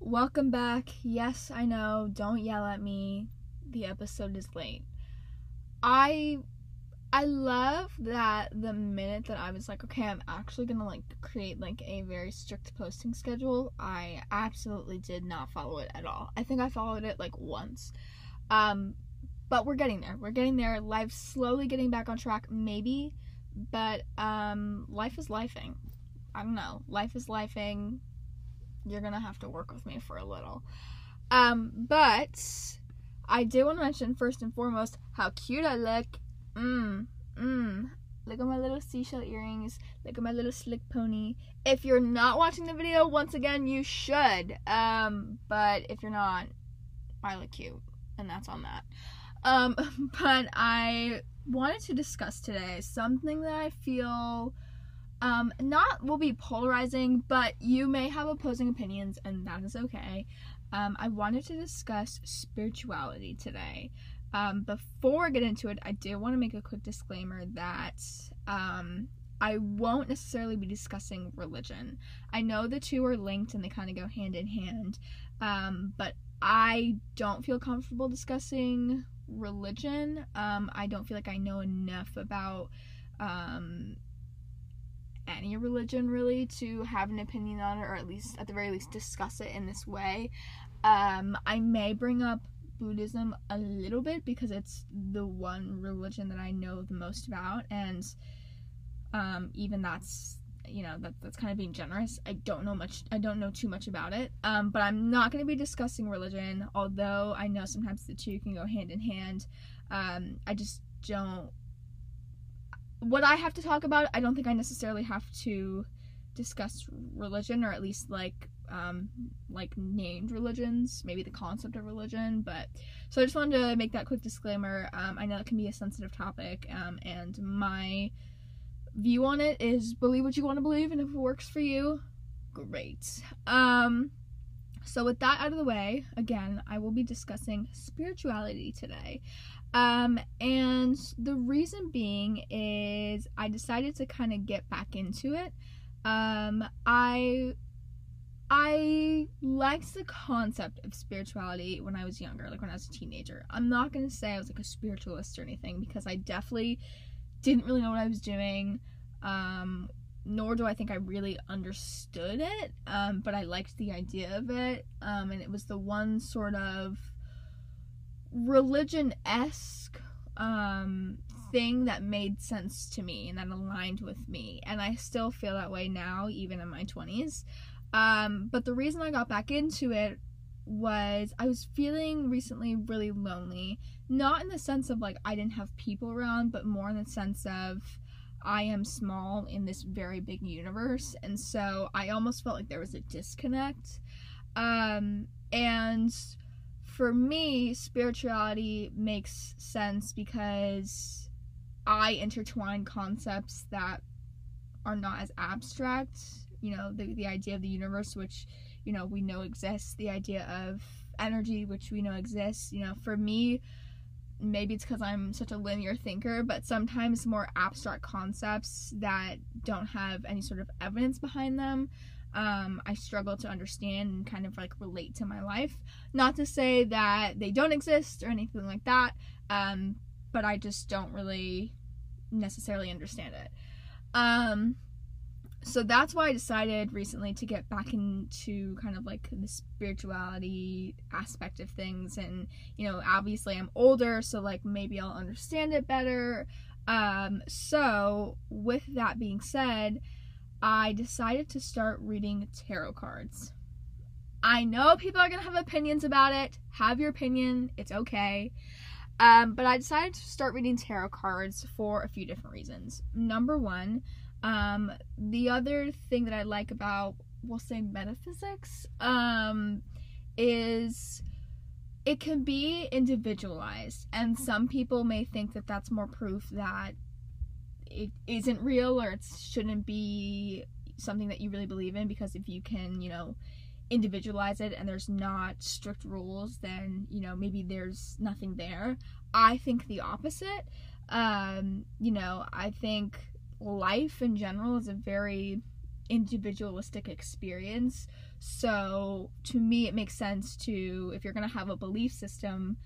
Welcome back. Yes, I know. Don't yell at me. The episode is late. I I love that the minute that I was like, okay, I'm actually gonna like create like a very strict posting schedule, I absolutely did not follow it at all. I think I followed it like once. Um, but we're getting there. We're getting there. Life's slowly getting back on track, maybe, but um, life is lifing. I don't know. Life is lifing. You're gonna have to work with me for a little. Um, but I did want to mention first and foremost how cute I look. Mmm, mmm. Look at my little seashell earrings. Look at my little slick pony. If you're not watching the video, once again, you should. Um, but if you're not, I look cute, and that's on that. Um, but I wanted to discuss today something that I feel um not will be polarizing, but you may have opposing opinions, and that is okay. Um, I wanted to discuss spirituality today. Um, before I get into it, I do want to make a quick disclaimer that um, I won't necessarily be discussing religion. I know the two are linked and they kind of go hand in hand, um, but I don't feel comfortable discussing religion. Um, I don't feel like I know enough about um, any religion really to have an opinion on it, or at least at the very least discuss it in this way. Um, I may bring up Buddhism a little bit because it's the one religion that I know the most about, and um, even that's you know that that's kind of being generous. I don't know much. I don't know too much about it. Um, but I'm not going to be discussing religion, although I know sometimes the two can go hand in hand. Um, I just don't. What I have to talk about, I don't think I necessarily have to discuss religion, or at least like um, like named religions, maybe the concept of religion. But so I just wanted to make that quick disclaimer. Um, I know it can be a sensitive topic, um, and my view on it is believe what you want to believe, and if it works for you, great. Um, so with that out of the way, again, I will be discussing spirituality today. Um, and the reason being is I decided to kind of get back into it. Um, I I liked the concept of spirituality when I was younger, like when I was a teenager. I'm not gonna say I was like a spiritualist or anything because I definitely didn't really know what I was doing. Um, nor do I think I really understood it. Um, but I liked the idea of it. Um, and it was the one sort of religion esque um, thing that made sense to me and that aligned with me. And I still feel that way now, even in my 20s. Um, but the reason I got back into it was I was feeling recently really lonely. Not in the sense of like I didn't have people around, but more in the sense of I am small in this very big universe. And so I almost felt like there was a disconnect. Um, and for me, spirituality makes sense because I intertwine concepts that are not as abstract you know the, the idea of the universe which you know we know exists the idea of energy which we know exists you know for me maybe it's because i'm such a linear thinker but sometimes more abstract concepts that don't have any sort of evidence behind them um, i struggle to understand and kind of like relate to my life. Not to say that they don't exist or anything like that um, but i just don't really necessarily understand it. Um, so that's why I decided recently to get back into kind of like the spirituality aspect of things. And you know obviously I'm older so like maybe I'll understand it better. Um so with that being said I decided to start reading tarot cards. I know people are going to have opinions about it. Have your opinion. It's okay. Um but I decided to start reading tarot cards for a few different reasons. Number 1 um, the other thing that I like about, we'll say, metaphysics, um, is it can be individualized, and some people may think that that's more proof that it isn't real or it shouldn't be something that you really believe in because if you can, you know, individualize it and there's not strict rules, then, you know, maybe there's nothing there. I think the opposite. Um, you know, I think life in general is a very individualistic experience. So to me, it makes sense to if you're gonna have a belief system,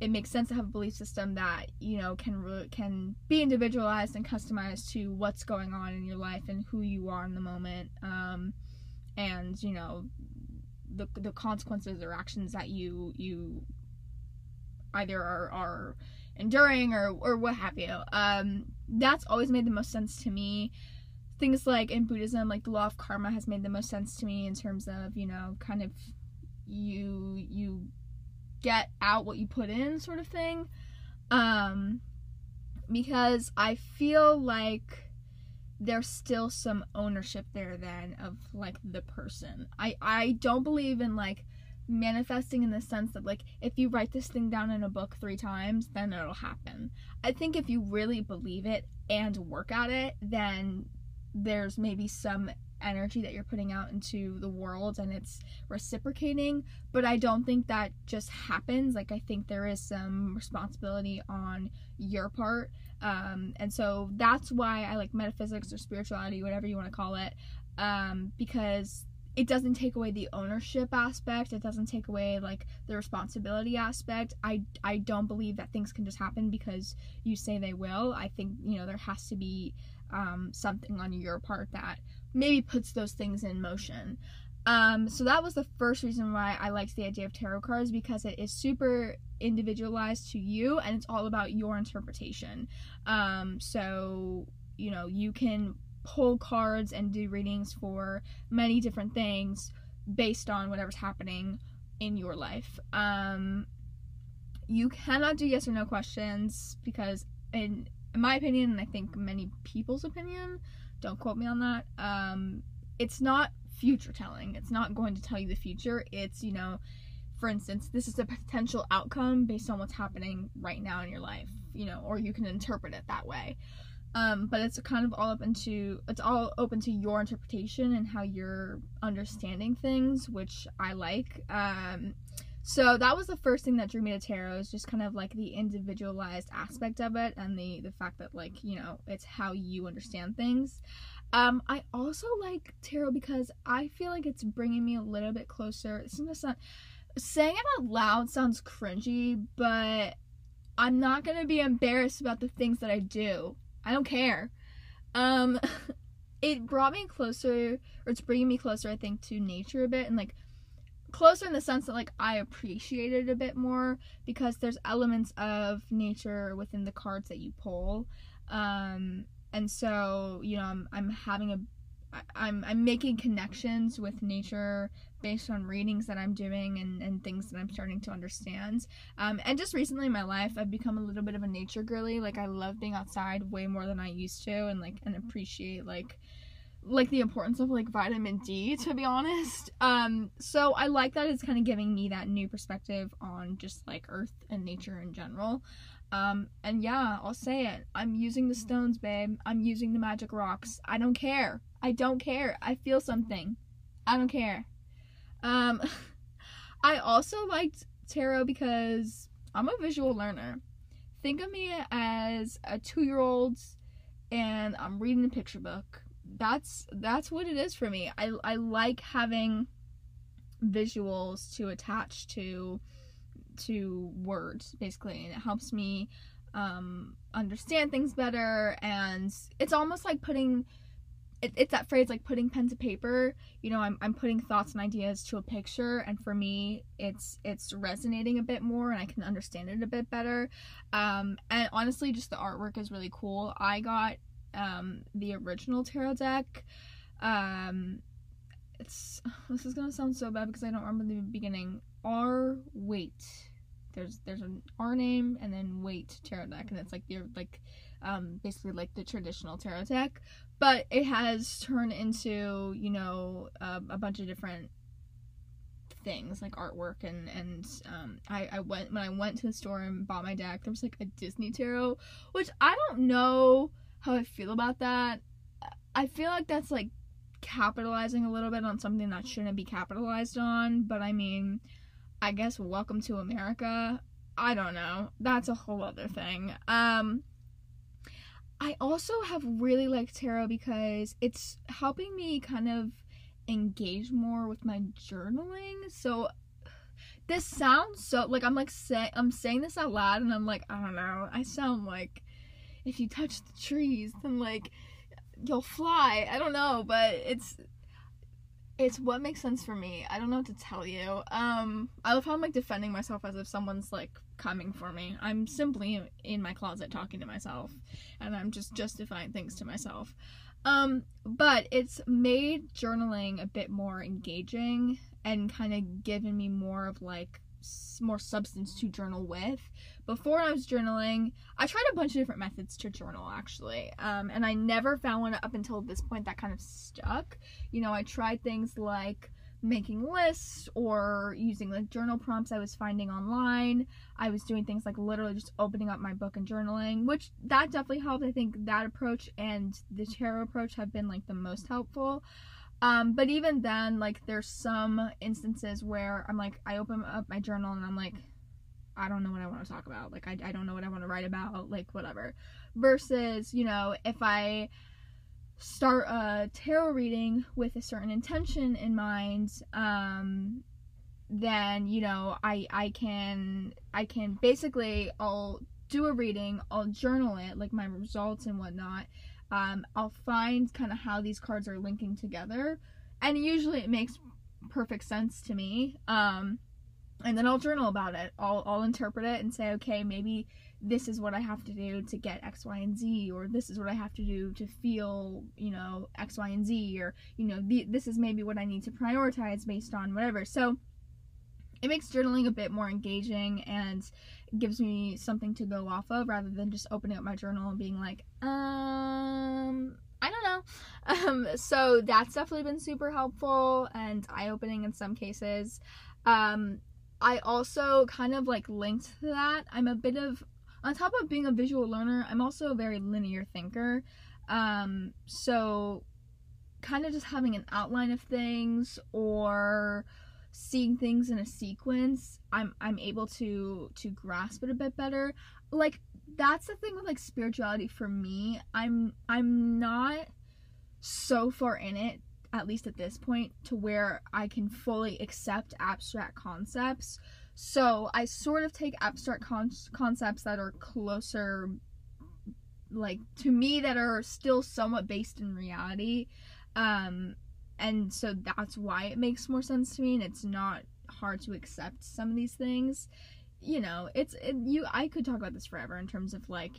it makes sense to have a belief system that you know can re- can be individualized and customized to what's going on in your life and who you are in the moment, um, and you know the the consequences or actions that you you either are are enduring or or what have you. Um, that's always made the most sense to me things like in Buddhism, like the law of karma has made the most sense to me in terms of, you know, kind of you you get out what you put in sort of thing. Um because I feel like there's still some ownership there then of like the person. I I don't believe in like manifesting in the sense that like if you write this thing down in a book 3 times then it'll happen. I think if you really believe it and work at it then there's maybe some energy that you're putting out into the world and it's reciprocating but i don't think that just happens like i think there is some responsibility on your part um, and so that's why i like metaphysics or spirituality whatever you want to call it um, because it doesn't take away the ownership aspect it doesn't take away like the responsibility aspect i i don't believe that things can just happen because you say they will i think you know there has to be um, something on your part that maybe puts those things in motion. Um, so that was the first reason why I liked the idea of tarot cards because it is super individualized to you and it's all about your interpretation. Um, so, you know, you can pull cards and do readings for many different things based on whatever's happening in your life. Um, you cannot do yes or no questions because in in my opinion, and I think many people's opinion, don't quote me on that, um, it's not future telling. It's not going to tell you the future. It's, you know, for instance, this is a potential outcome based on what's happening right now in your life, you know, or you can interpret it that way. Um, but it's kind of all open to it's all open to your interpretation and how you're understanding things, which I like. Um, so that was the first thing that drew me to tarot is just kind of like the individualized aspect of it and the the fact that like you know it's how you understand things. Um, I also like tarot because I feel like it's bringing me a little bit closer. It's gonna sound saying it out loud sounds cringy, but I'm not gonna be embarrassed about the things that I do. I don't care. Um, it brought me closer, or it's bringing me closer, I think, to nature a bit and like closer in the sense that like I appreciate it a bit more because there's elements of nature within the cards that you pull. Um, and so, you know, I'm I'm having a I'm I'm making connections with nature based on readings that I'm doing and, and things that I'm starting to understand. Um, and just recently in my life, I've become a little bit of a nature girly. Like I love being outside way more than I used to, and like and appreciate like like the importance of like vitamin D to be honest. Um so I like that it's kind of giving me that new perspective on just like earth and nature in general. Um and yeah, I'll say it. I'm using the stones, babe. I'm using the magic rocks. I don't care. I don't care. I feel something. I don't care. Um I also liked tarot because I'm a visual learner. Think of me as a 2-year-old and I'm reading a picture book that's that's what it is for me. I I like having visuals to attach to to words basically and it helps me um understand things better and it's almost like putting it, it's that phrase like putting pen to paper you know I'm, I'm putting thoughts and ideas to a picture and for me it's it's resonating a bit more and i can understand it a bit better um, and honestly just the artwork is really cool i got um, the original tarot deck. Um, it's this is gonna sound so bad because I don't remember the beginning. R wait. There's there's an R name and then Waite tarot deck. And it's like the like um basically like the traditional tarot deck, but it has turned into you know uh, a bunch of different things like artwork and and um I I went when I went to the store and bought my deck there was like a Disney tarot which I don't know how I feel about that. I feel like that's like capitalizing a little bit on something that shouldn't be capitalized on, but I mean, I guess welcome to America. I don't know. That's a whole other thing. Um I also have really liked tarot because it's helping me kind of engage more with my journaling. So this sounds so like I'm like say I'm saying this out loud and I'm like I don't know. I sound like if you touch the trees then like you'll fly. I don't know, but it's it's what makes sense for me. I don't know what to tell you. Um I love how I'm like defending myself as if someone's like coming for me. I'm simply in my closet talking to myself and I'm just justifying things to myself. Um but it's made journaling a bit more engaging and kind of given me more of like more substance to journal with. Before I was journaling, I tried a bunch of different methods to journal actually, um, and I never found one up until this point that kind of stuck. You know, I tried things like making lists or using like journal prompts I was finding online. I was doing things like literally just opening up my book and journaling, which that definitely helped. I think that approach and the tarot approach have been like the most helpful. Um, but even then, like, there's some instances where I'm like, I open up my journal and I'm like, I don't know what I want to talk about. Like, I, I don't know what I want to write about, like, whatever. Versus, you know, if I start a tarot reading with a certain intention in mind, um, then, you know, I, I can, I can basically, I'll do a reading, I'll journal it, like my results and whatnot, um, I'll find kind of how these cards are linking together, and usually it makes perfect sense to me. Um, and then I'll journal about it. I'll I'll interpret it and say, okay, maybe this is what I have to do to get X, Y, and Z, or this is what I have to do to feel, you know, X, Y, and Z, or you know, the, this is maybe what I need to prioritize based on whatever. So it makes journaling a bit more engaging and gives me something to go off of rather than just opening up my journal and being like, um, I don't know. Um, so that's definitely been super helpful and eye opening in some cases. Um, I also kind of like linked to that. I'm a bit of, on top of being a visual learner, I'm also a very linear thinker. Um, so kind of just having an outline of things or seeing things in a sequence i'm i'm able to to grasp it a bit better. Like that's the thing with like spirituality for me. I'm i'm not so far in it at least at this point to where i can fully accept abstract concepts. So i sort of take abstract con- concepts that are closer like to me that are still somewhat based in reality. Um and so that's why it makes more sense to me and it's not hard to accept some of these things. You know it's it, you i could talk about this forever in terms of like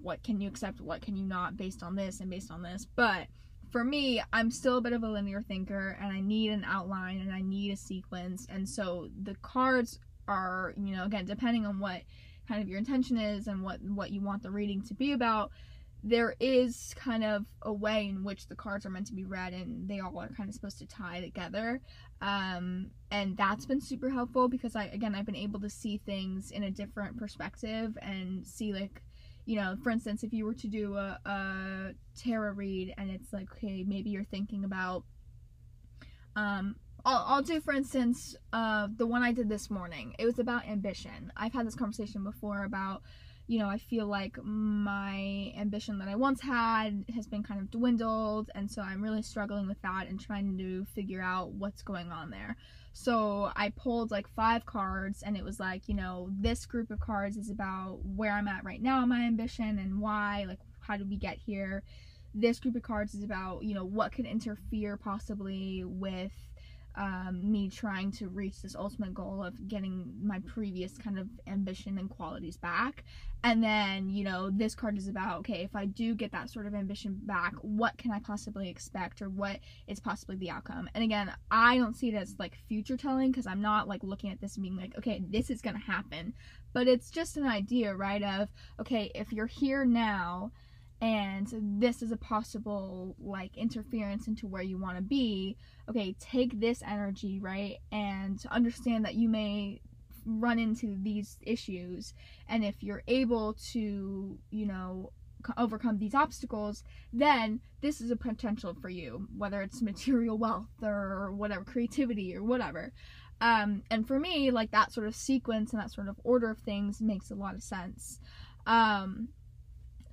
what can you accept what can you not based on this and based on this. But for me i'm still a bit of a linear thinker and i need an outline and i need a sequence. And so the cards are you know again depending on what kind of your intention is and what what you want the reading to be about there is kind of a way in which the cards are meant to be read and they all are kind of supposed to tie together. Um, and that's been super helpful because i again i've been able to see things in a different perspective and see like you know for instance if you were to do a, a tarot read and it's like okay maybe you're thinking about um I'll, I'll do for instance uh the one i did this morning. It was about ambition. I've had this conversation before about you know, I feel like my ambition that I once had has been kind of dwindled, and so I'm really struggling with that and trying to figure out what's going on there. So I pulled like five cards, and it was like, you know, this group of cards is about where I'm at right now my ambition and why, like, how did we get here? This group of cards is about, you know, what could interfere possibly with um, me trying to reach this ultimate goal of getting my previous kind of ambition and qualities back. And then, you know, this card is about okay, if I do get that sort of ambition back, what can I possibly expect or what is possibly the outcome? And again, I don't see it as like future telling because I'm not like looking at this and being like, okay, this is going to happen. But it's just an idea, right? Of okay, if you're here now and this is a possible like interference into where you want to be okay take this energy right and understand that you may run into these issues and if you're able to you know overcome these obstacles then this is a potential for you whether it's material wealth or whatever creativity or whatever. Um, and for me like that sort of sequence and that sort of order of things makes a lot of sense. Um,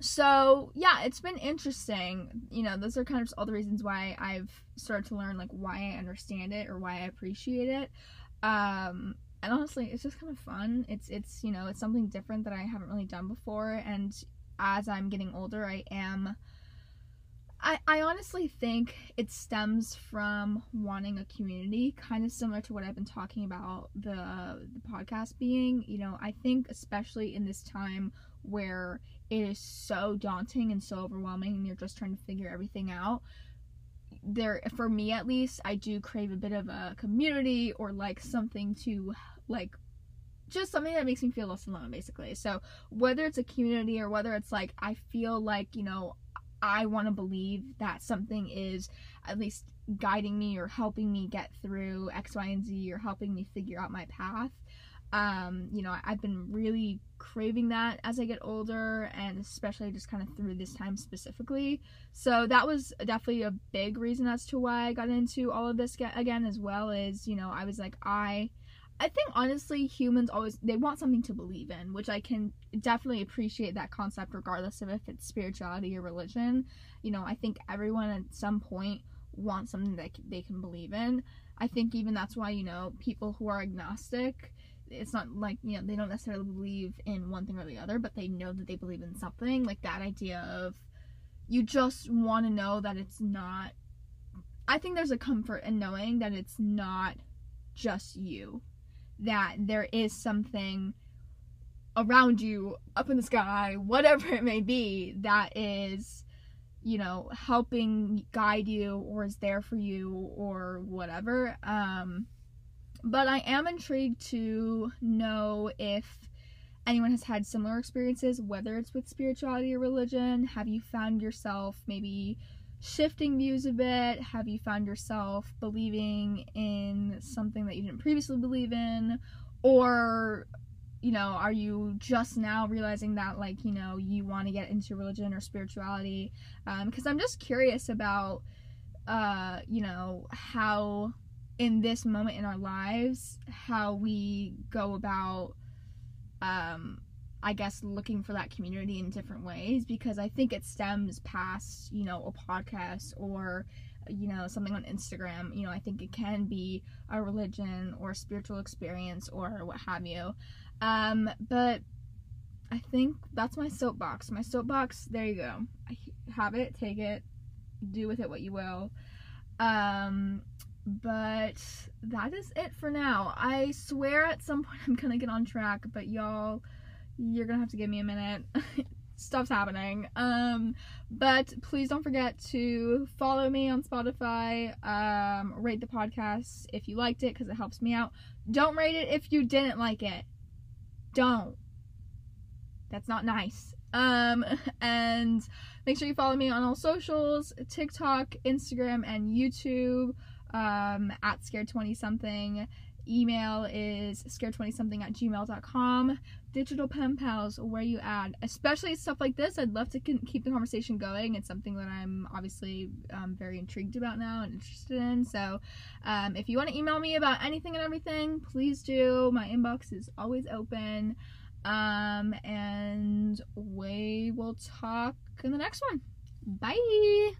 so yeah, it's been interesting. You know, those are kind of all the reasons why I've started to learn like why I understand it or why I appreciate it. Um, and honestly, it's just kind of fun. It's it's you know it's something different that I haven't really done before. And as I'm getting older, I am. I, I honestly think it stems from wanting a community, kind of similar to what I've been talking about the the podcast being. You know, I think especially in this time where it is so daunting and so overwhelming and you're just trying to figure everything out. There for me at least i do crave a bit of a community or like something to like just something that makes me feel less alone basically. So whether it's a community or whether it's like i feel like you know i want to believe that something is at least guiding me or helping me get through x y and z or helping me figure out my path um you know i've been really craving that as i get older and especially just kind of through this time specifically. So that was definitely a big reason as to why i got into all of this again as well as you know i was like i i think honestly humans always they want something to believe in which i can definitely appreciate that concept regardless of if it's spirituality or religion. You know i think everyone at some point wants something that they can believe in. I think even that's why you know people who are agnostic it's not like you know they don't necessarily believe in one thing or the other but they know that they believe in something. Like that idea of you just want to know that it's not i think there's a comfort in knowing that it's not just you. That there is something around you up in the sky whatever it may be that is you know helping guide you or is there for you or whatever. Um but I am intrigued to know if anyone has had similar experiences, whether it's with spirituality or religion. Have you found yourself maybe shifting views a bit? Have you found yourself believing in something that you didn't previously believe in? Or, you know, are you just now realizing that, like, you know, you want to get into religion or spirituality? Because um, I'm just curious about, uh, you know, how in this moment in our lives how we go about um I guess looking for that community in different ways because I think it stems past, you know, a podcast or you know, something on Instagram. You know, I think it can be a religion or a spiritual experience or what have you. Um, but I think that's my soapbox. My soapbox, there you go. I have it, take it, do with it what you will. Um, but that is it for now. I swear at some point I'm gonna get on track, but y'all, you're gonna have to give me a minute. Stuff's happening. Um, but please don't forget to follow me on Spotify. Um, rate the podcast if you liked it because it helps me out. Don't rate it if you didn't like it. Don't. That's not nice. Um, and make sure you follow me on all socials TikTok, Instagram, and YouTube um, at scared20 something. Email is scared20 something at gmail.com. Digital pen pals, where you add, especially stuff like this. I'd love to keep the conversation going. It's something that I'm obviously um, very intrigued about now and interested in. So, um, if you want to email me about anything and everything, please do. My inbox is always open. Um, and we will talk in the next one. Bye.